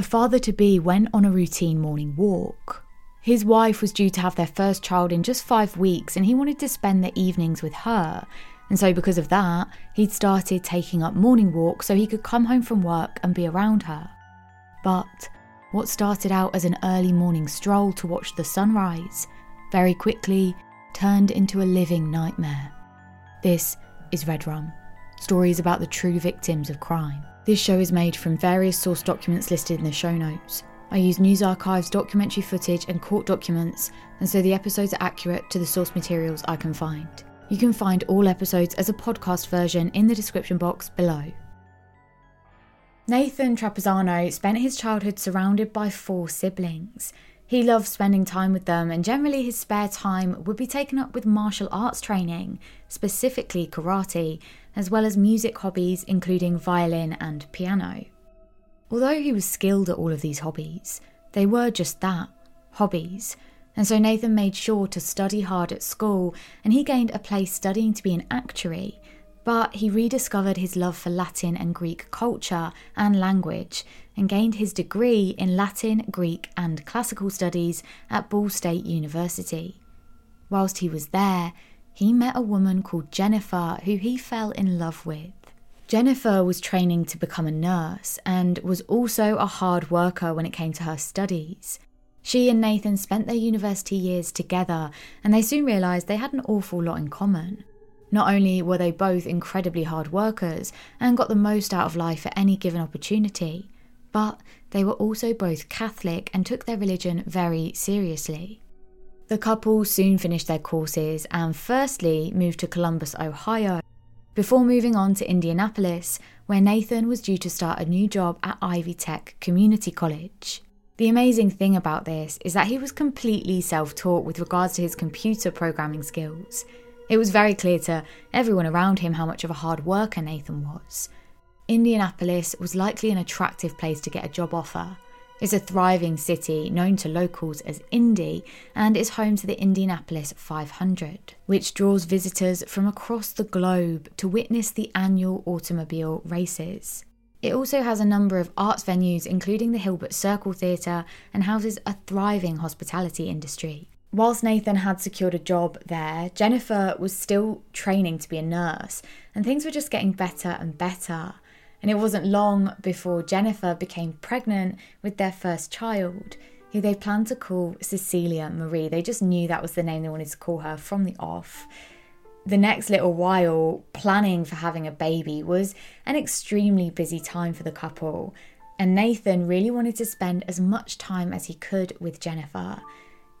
a father to be went on a routine morning walk. His wife was due to have their first child in just five weeks, and he wanted to spend the evenings with her. And so, because of that, he'd started taking up morning walks so he could come home from work and be around her. But what started out as an early morning stroll to watch the sunrise very quickly turned into a living nightmare. This is Red Rum stories about the true victims of crime. This show is made from various source documents listed in the show notes. I use news archives, documentary footage, and court documents, and so the episodes are accurate to the source materials I can find. You can find all episodes as a podcast version in the description box below. Nathan Trapuzzano spent his childhood surrounded by four siblings. He loved spending time with them, and generally his spare time would be taken up with martial arts training, specifically karate, as well as music hobbies including violin and piano. Although he was skilled at all of these hobbies, they were just that hobbies. And so Nathan made sure to study hard at school and he gained a place studying to be an actuary. But he rediscovered his love for Latin and Greek culture and language and gained his degree in Latin, Greek, and classical studies at Ball State University. Whilst he was there, he met a woman called Jennifer who he fell in love with. Jennifer was training to become a nurse and was also a hard worker when it came to her studies. She and Nathan spent their university years together and they soon realised they had an awful lot in common. Not only were they both incredibly hard workers and got the most out of life at any given opportunity, but they were also both Catholic and took their religion very seriously. The couple soon finished their courses and firstly moved to Columbus, Ohio, before moving on to Indianapolis, where Nathan was due to start a new job at Ivy Tech Community College. The amazing thing about this is that he was completely self taught with regards to his computer programming skills. It was very clear to everyone around him how much of a hard worker Nathan was. Indianapolis was likely an attractive place to get a job offer, It's a thriving city known to locals as Indy and is home to the Indianapolis 500, which draws visitors from across the globe to witness the annual automobile races. It also has a number of arts venues, including the Hilbert Circle Theatre, and houses a thriving hospitality industry. Whilst Nathan had secured a job there, Jennifer was still training to be a nurse, and things were just getting better and better. And it wasn't long before Jennifer became pregnant with their first child, who they planned to call Cecilia Marie. They just knew that was the name they wanted to call her from the off. The next little while, planning for having a baby was an extremely busy time for the couple, and Nathan really wanted to spend as much time as he could with Jennifer.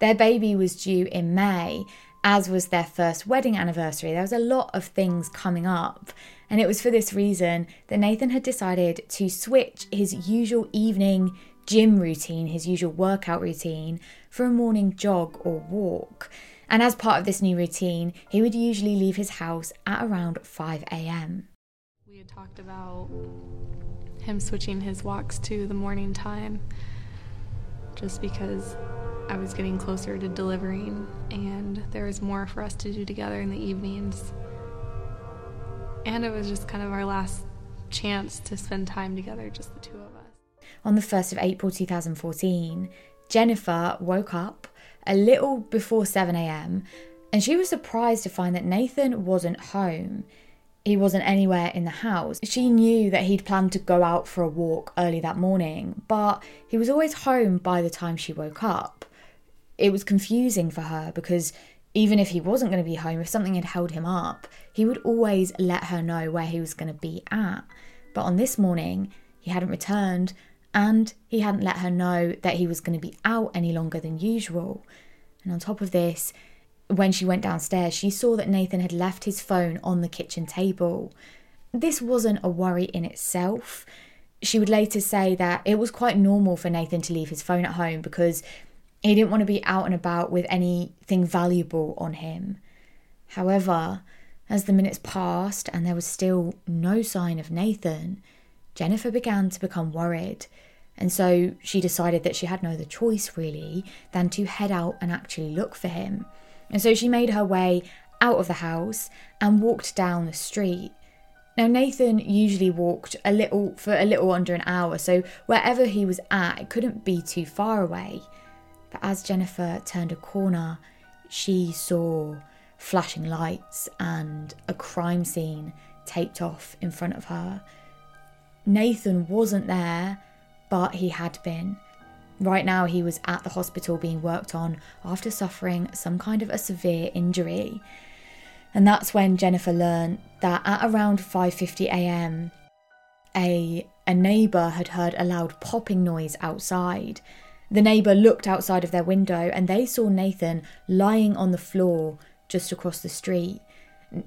Their baby was due in May, as was their first wedding anniversary. There was a lot of things coming up, and it was for this reason that Nathan had decided to switch his usual evening gym routine, his usual workout routine, for a morning jog or walk. And as part of this new routine, he would usually leave his house at around 5 a.m. We had talked about him switching his walks to the morning time just because I was getting closer to delivering and there was more for us to do together in the evenings. And it was just kind of our last chance to spend time together, just the two of us. On the 1st of April 2014, Jennifer woke up a little before 7am and she was surprised to find that Nathan wasn't home. He wasn't anywhere in the house. She knew that he'd planned to go out for a walk early that morning, but he was always home by the time she woke up. It was confusing for her because even if he wasn't going to be home, if something had held him up, he would always let her know where he was going to be at. But on this morning, he hadn't returned and he hadn't let her know that he was going to be out any longer than usual. And on top of this, when she went downstairs, she saw that Nathan had left his phone on the kitchen table. This wasn't a worry in itself. She would later say that it was quite normal for Nathan to leave his phone at home because he didn't want to be out and about with anything valuable on him. However, as the minutes passed and there was still no sign of Nathan, Jennifer began to become worried. And so she decided that she had no other choice really than to head out and actually look for him. And so she made her way out of the house and walked down the street. Now, Nathan usually walked a little for a little under an hour, so wherever he was at, it couldn't be too far away. But as Jennifer turned a corner, she saw flashing lights and a crime scene taped off in front of her. Nathan wasn't there, but he had been. Right now, he was at the hospital being worked on after suffering some kind of a severe injury. And that's when Jennifer learned that at around 5:50 a.m., a a neighbor had heard a loud popping noise outside. The neighbor looked outside of their window and they saw Nathan lying on the floor just across the street.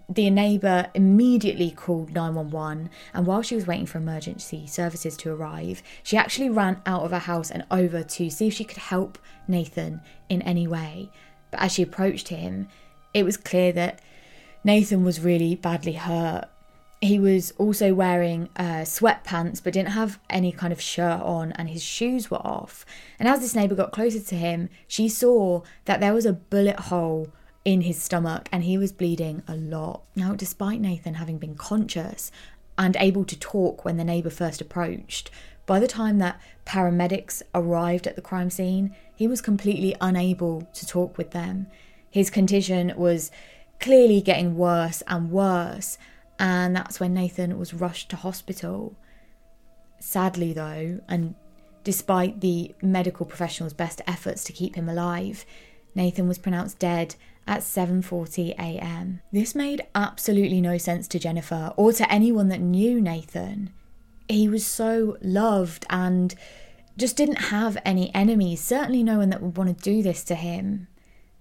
The neighbour immediately called 911, and while she was waiting for emergency services to arrive, she actually ran out of her house and over to see if she could help Nathan in any way. But as she approached him, it was clear that Nathan was really badly hurt. He was also wearing uh, sweatpants but didn't have any kind of shirt on, and his shoes were off. And as this neighbour got closer to him, she saw that there was a bullet hole in his stomach and he was bleeding a lot. Now, despite Nathan having been conscious and able to talk when the neighbour first approached, by the time that paramedics arrived at the crime scene, he was completely unable to talk with them. His condition was clearly getting worse and worse, and that's when Nathan was rushed to hospital. Sadly, though, and despite the medical professionals' best efforts to keep him alive, Nathan was pronounced dead at 7:40 a.m. This made absolutely no sense to Jennifer or to anyone that knew Nathan. He was so loved and just didn't have any enemies, certainly no one that would want to do this to him.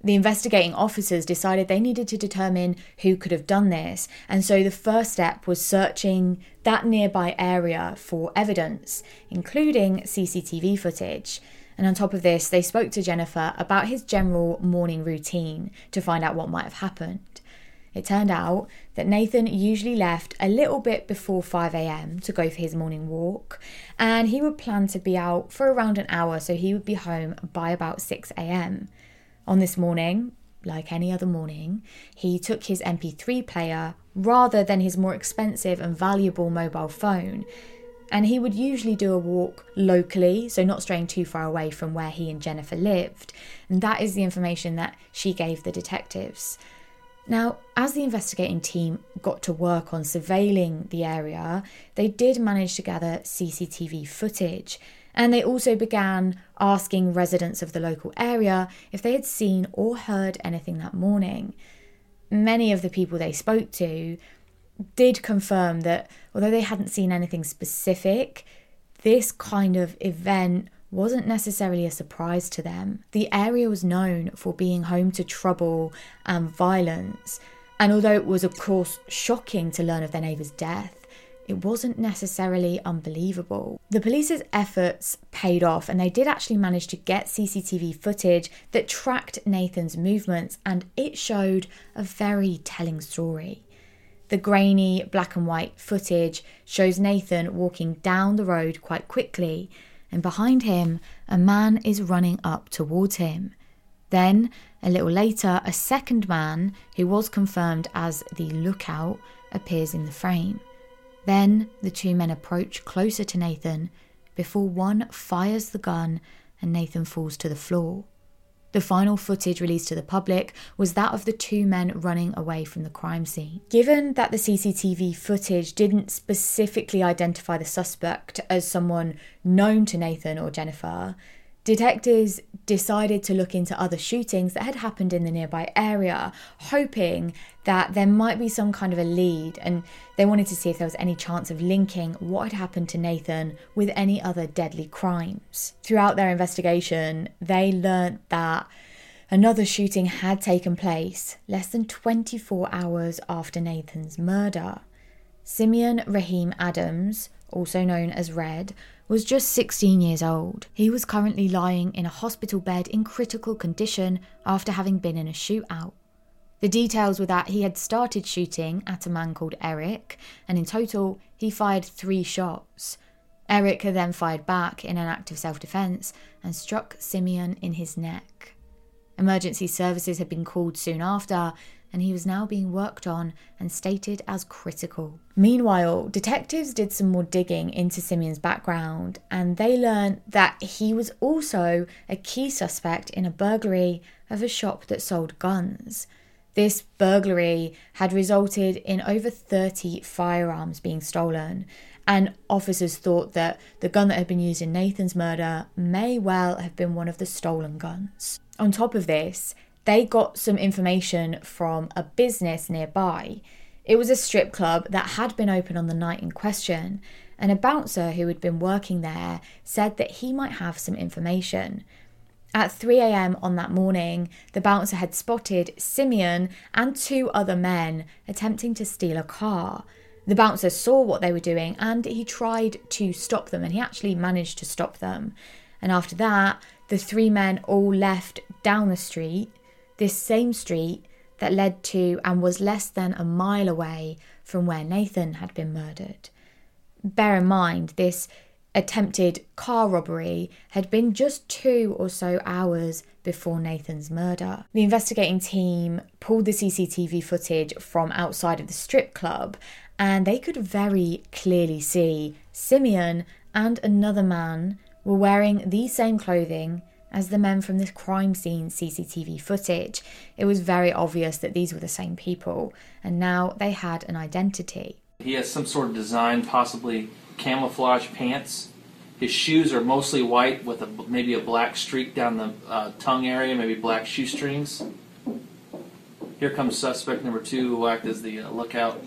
The investigating officers decided they needed to determine who could have done this, and so the first step was searching that nearby area for evidence, including CCTV footage. And on top of this, they spoke to Jennifer about his general morning routine to find out what might have happened. It turned out that Nathan usually left a little bit before 5am to go for his morning walk, and he would plan to be out for around an hour, so he would be home by about 6am. On this morning, like any other morning, he took his MP3 player rather than his more expensive and valuable mobile phone and he would usually do a walk locally, so not straying too far away from where he and Jennifer lived. And that is the information that she gave the detectives. Now, as the investigating team got to work on surveilling the area, they did manage to gather CCTV footage. And they also began asking residents of the local area if they had seen or heard anything that morning. Many of the people they spoke to did confirm that although they hadn't seen anything specific, this kind of event wasn't necessarily a surprise to them. The area was known for being home to trouble and violence, and although it was, of course, shocking to learn of their neighbour's death, it wasn't necessarily unbelievable. The police's efforts paid off, and they did actually manage to get CCTV footage that tracked Nathan's movements, and it showed a very telling story. The grainy black and white footage shows Nathan walking down the road quite quickly, and behind him, a man is running up towards him. Then, a little later, a second man, who was confirmed as the lookout, appears in the frame. Then the two men approach closer to Nathan before one fires the gun and Nathan falls to the floor. The final footage released to the public was that of the two men running away from the crime scene. Given that the CCTV footage didn't specifically identify the suspect as someone known to Nathan or Jennifer, Detectives decided to look into other shootings that had happened in the nearby area, hoping that there might be some kind of a lead, and they wanted to see if there was any chance of linking what had happened to Nathan with any other deadly crimes. Throughout their investigation, they learnt that another shooting had taken place less than 24 hours after Nathan's murder. Simeon Rahim Adams, also known as Red, was just 16 years old. He was currently lying in a hospital bed in critical condition after having been in a shootout. The details were that he had started shooting at a man called Eric, and in total, he fired three shots. Eric then fired back in an act of self defense and struck Simeon in his neck. Emergency services had been called soon after, and he was now being worked on and stated as critical. Meanwhile, detectives did some more digging into Simeon's background and they learned that he was also a key suspect in a burglary of a shop that sold guns. This burglary had resulted in over 30 firearms being stolen, and officers thought that the gun that had been used in Nathan's murder may well have been one of the stolen guns. On top of this, they got some information from a business nearby. It was a strip club that had been open on the night in question, and a bouncer who had been working there said that he might have some information. At 3 a.m. on that morning, the bouncer had spotted Simeon and two other men attempting to steal a car. The bouncer saw what they were doing and he tried to stop them, and he actually managed to stop them. And after that, the three men all left down the street this same street that led to and was less than a mile away from where Nathan had been murdered. Bear in mind, this attempted car robbery had been just two or so hours before Nathan's murder. The investigating team pulled the CCTV footage from outside of the strip club and they could very clearly see Simeon and another man were wearing the same clothing as the men from the crime scene CCTV footage. It was very obvious that these were the same people, and now they had an identity. He has some sort of design, possibly camouflage pants. His shoes are mostly white with a, maybe a black streak down the uh, tongue area, maybe black shoestrings. Here comes suspect number two, who acted as the uh, lookout.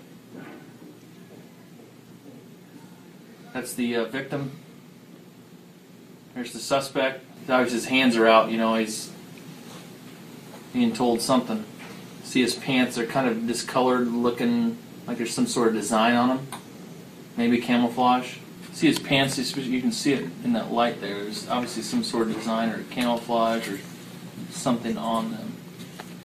That's the uh, victim. Here's the suspect obviously his hands are out. You know, he's being told something. See his pants are kind of discolored, looking like there's some sort of design on them. Maybe camouflage. See his pants. You can see it in that light there. There's obviously some sort of design or camouflage or something on them.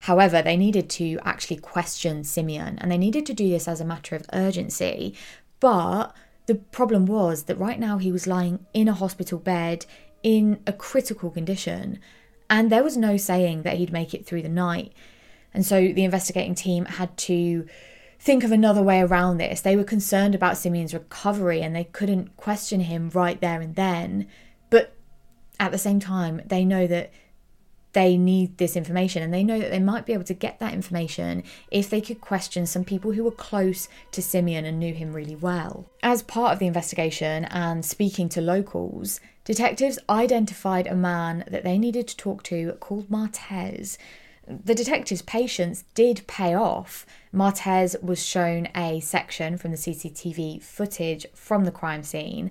However, they needed to actually question Simeon, and they needed to do this as a matter of urgency. But the problem was that right now he was lying in a hospital bed in a critical condition, and there was no saying that he'd make it through the night. And so the investigating team had to think of another way around this. They were concerned about Simeon's recovery and they couldn't question him right there and then. But at the same time, they know that they need this information and they know that they might be able to get that information if they could question some people who were close to Simeon and knew him really well. As part of the investigation and speaking to locals, detectives identified a man that they needed to talk to called Martez. The detective's patience did pay off. Martez was shown a section from the CCTV footage from the crime scene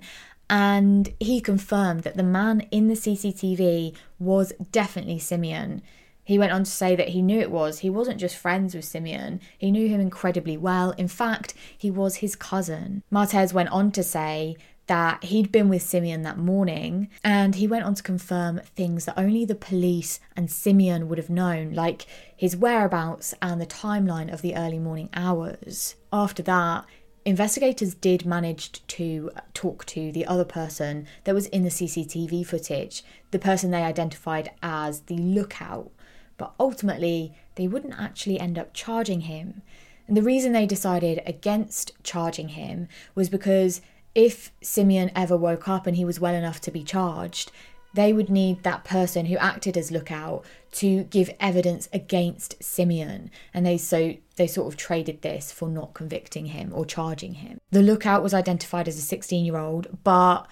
and he confirmed that the man in the CCTV was definitely Simeon. He went on to say that he knew it was. He wasn't just friends with Simeon, he knew him incredibly well. In fact, he was his cousin. Martez went on to say that he'd been with Simeon that morning, and he went on to confirm things that only the police and Simeon would have known, like his whereabouts and the timeline of the early morning hours. After that, investigators did manage to talk to the other person that was in the CCTV footage, the person they identified as the lookout, but ultimately they wouldn't actually end up charging him. And the reason they decided against charging him was because if Simeon ever woke up and he was well enough to be charged, they would need that person who acted as lookout to give evidence against Simeon, and they so they sort of traded this for not convicting him or charging him. The lookout was identified as a 16-year-old, but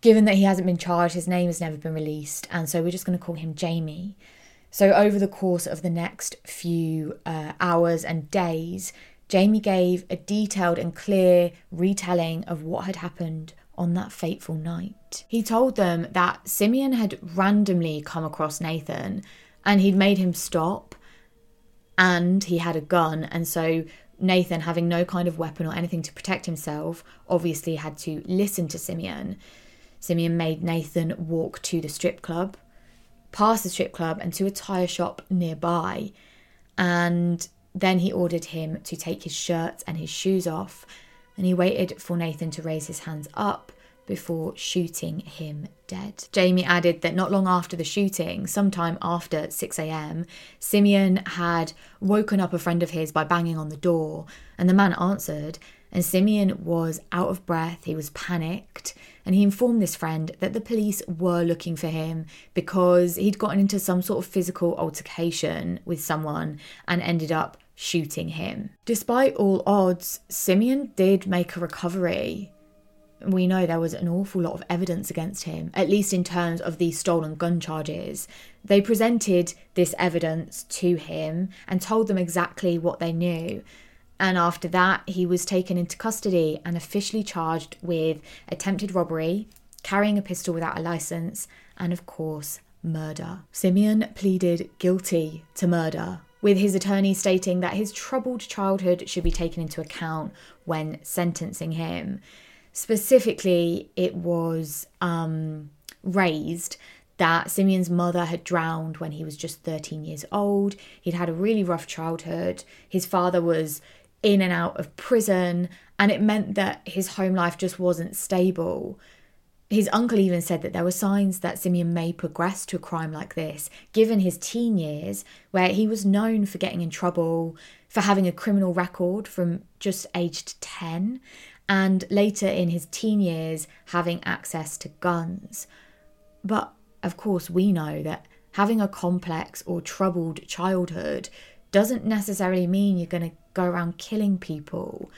given that he hasn't been charged, his name has never been released, and so we're just going to call him Jamie. So over the course of the next few uh, hours and days, Jamie gave a detailed and clear retelling of what had happened on that fateful night. He told them that Simeon had randomly come across Nathan and he'd made him stop. And he had a gun. And so Nathan having no kind of weapon or anything to protect himself obviously had to listen to Simeon. Simeon made Nathan walk to the strip club, past the strip club and to a tire shop nearby. And then he ordered him to take his shirt and his shoes off. And he waited for Nathan to raise his hands up before shooting him dead. Jamie added that not long after the shooting, sometime after 6am, Simeon had woken up a friend of his by banging on the door, and the man answered, and Simeon was out of breath, he was panicked, and he informed this friend that the police were looking for him because he'd gotten into some sort of physical altercation with someone and ended up shooting him. Despite all odds, Simeon did make a recovery we know there was an awful lot of evidence against him, at least in terms of these stolen gun charges. They presented this evidence to him and told them exactly what they knew. And after that, he was taken into custody and officially charged with attempted robbery, carrying a pistol without a license, and of course, murder. Simeon pleaded guilty to murder, with his attorney stating that his troubled childhood should be taken into account when sentencing him. Specifically, it was um, raised that Simeon's mother had drowned when he was just 13 years old. He'd had a really rough childhood. His father was in and out of prison, and it meant that his home life just wasn't stable. His uncle even said that there were signs that Simeon may progress to a crime like this, given his teen years, where he was known for getting in trouble, for having a criminal record from just aged 10, and later in his teen years having access to guns. But of course, we know that having a complex or troubled childhood doesn't necessarily mean you're going to go around killing people.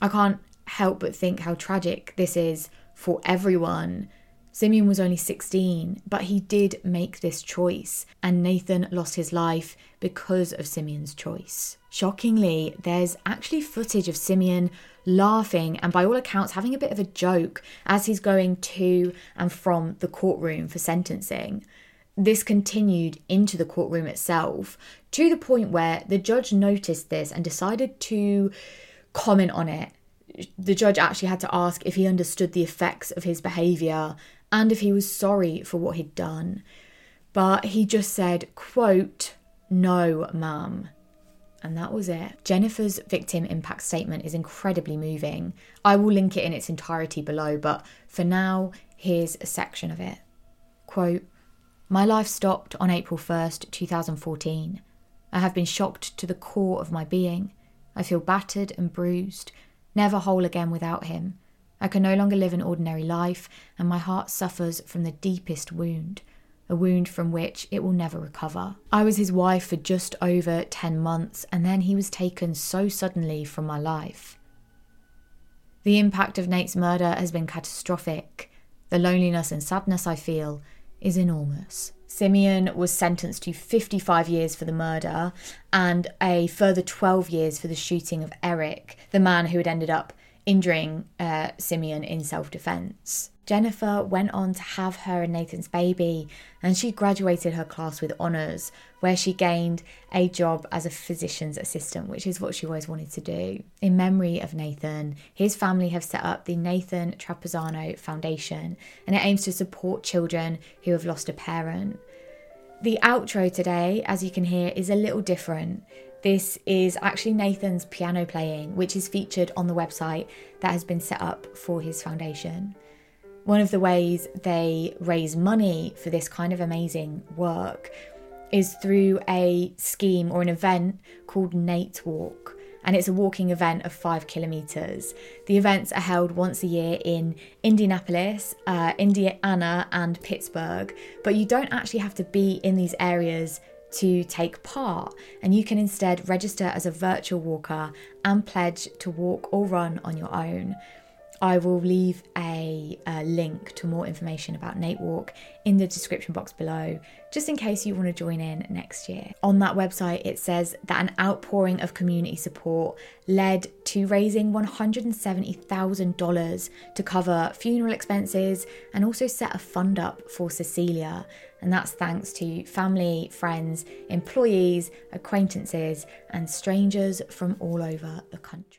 I can't help but think how tragic this is for everyone. Simeon was only 16, but he did make this choice, and Nathan lost his life because of Simeon's choice. Shockingly, there's actually footage of Simeon laughing and, by all accounts, having a bit of a joke as he's going to and from the courtroom for sentencing. This continued into the courtroom itself to the point where the judge noticed this and decided to comment on it. The judge actually had to ask if he understood the effects of his behaviour and if he was sorry for what he'd done. But he just said, quote, no, ma'am. And that was it. Jennifer's victim impact statement is incredibly moving. I will link it in its entirety below, but for now, here's a section of it. Quote My life stopped on April 1st, 2014. I have been shocked to the core of my being. I feel battered and bruised, never whole again without him. I can no longer live an ordinary life, and my heart suffers from the deepest wound a wound from which it will never recover. I was his wife for just over 10 months, and then he was taken so suddenly from my life. The impact of Nate's murder has been catastrophic. The loneliness and sadness I feel is enormous. Simeon was sentenced to 55 years for the murder and a further 12 years for the shooting of Eric, the man who had ended up injuring uh, Simeon in self defense. Jennifer went on to have her and Nathan's baby, and she graduated her class with honours, where she gained a job as a physician's assistant, which is what she always wanted to do. In memory of Nathan, his family have set up the Nathan Trapuzzano Foundation, and it aims to support children who have lost a parent. The outro today, as you can hear, is a little different. This is actually Nathan's piano playing, which is featured on the website that has been set up for his foundation. One of the ways they raise money for this kind of amazing work is through a scheme or an event called Nate Walk. And it's a walking event of five kilometres. The events are held once a year in Indianapolis, uh, Indiana, and Pittsburgh. But you don't actually have to be in these areas to take part, and you can instead register as a virtual walker and pledge to walk or run on your own. I will leave a, a, link to more information about Nate Walk in the description box below, just in case you want to join in next year. On that website, it says that an outpouring of community support led to raising $170,000 to cover funeral expenses and also set a fund up for Cecilia. And that's thanks to family, friends, employees, acquaintances, and strangers from all over the country.